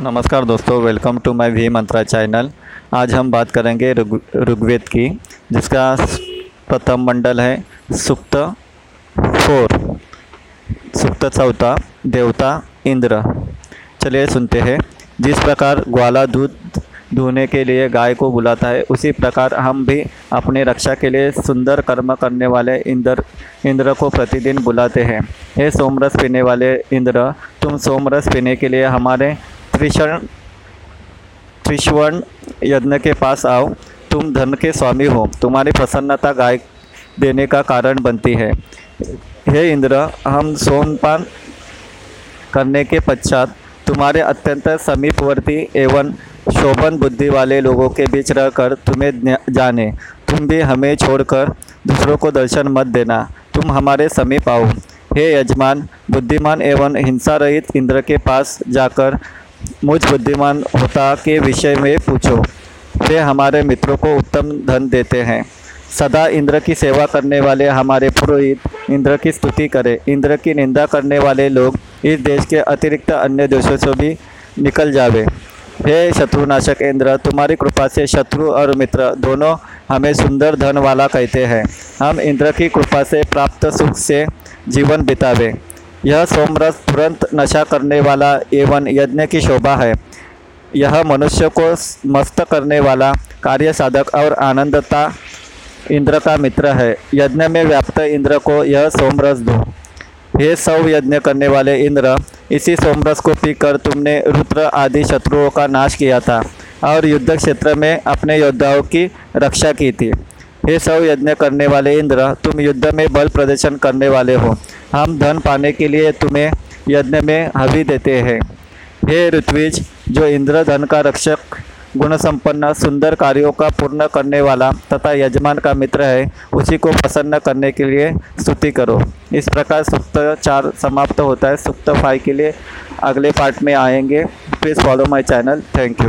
नमस्कार दोस्तों welcome to my V Mantra channel आज हम बात करेंगे ऋग, ऋग्वेद की, जिसका प्रथम मंडल है सुप्त फोर। सुप्त चौथा, देवता इंद्र। चलिए सुनते हैं। जिस प्रकार ग्वाला दूध धोने के लिए गाय को बुलाता है, उसी प्रकार हम भी अपनी रक्षा के लिए सुंदर कर्म करने वाले इंद्र इंद्र को प्रतिदिन बुलाते हैं। हे सोमरस पीने वाले इंद्र, तुम सोमरस पीने के लिए हमारे त्रिशण त्रिश्वर्ण यज्ञ के पास आओ। तुम धन के स्वामी हो। तुम्हारी प्रसन्नता गाय देने का कारण बनती है। हे इंद्र, हम सोमपान करने के पश्चात तुम्हारे अत्यंत समीपवर्ती एवं शोभन बुद्धि वाले लोगों के बीच रहकर तुम्हें जाने। तुम भी हमें छोड़कर दूसरों को दर्शन मत देना। तुम हमारे समीप आओ। हे यजमान, बुद्धिमान एवं हिंसा रहित इंद्र के पास जाकर मुझ बुद्धिमान होता के विषय में पूछो। वे हमारे मित्रों को उत्तम धन देते हैं। सदा इंद्र की सेवा करने वाले हमारे पुरोहित इंद्र की स्तुति करें। इंद्र की निंदा करने वाले लोग इस देश के अतिरिक्त अन्य देशों से भी निकल जावे। हे शत्रुनाशक इंद्र, तुम्हारी कृपा से शत्रु और मित्र दोनों हमें सुंदर धन वाला कहते हैं। हम इंद्र की कृपा से प्राप्त सुख से जीवन बितावे। यह सोमरस तुरंत नशा करने वाला एवं यज्ञ की शोभा है। यह मनुष्य को मस्त करने वाला कार्य साधक और आनंदता इंद्र का मित्र है। यज्ञ में व्याप्त इंद्र को यह सोमरस दो। हे सौ यज्ञ करने वाले इंद्र, इसी सोमरस को पीकर तुमने रुद्र आदि शत्रुओं का नाश किया था और युद्ध क्षेत्र में अपने योद्धाओं की रक्षा की थी। हे सौ यज्ञ करने वाले इंद्र, तुम युद्ध में बल प्रदर्शन करने वाले हो। हम धन पाने के लिए तुम्हें यज्ञ में हवि देते हैं। हे ऋत्विज, जो इंद्र धन का रक्षक गुण संपन्न सुंदर कार्यों का पूर्ण करने वाला तथा यजमान का मित्र है, उसी को प्रसन्न करने के लिए स्तुति करो। इस प्रकार सुक्त चार समाप्त होता है। सुक्त फाइव के लिए अगले पार्ट में आएँगे। Please follow my channel thank you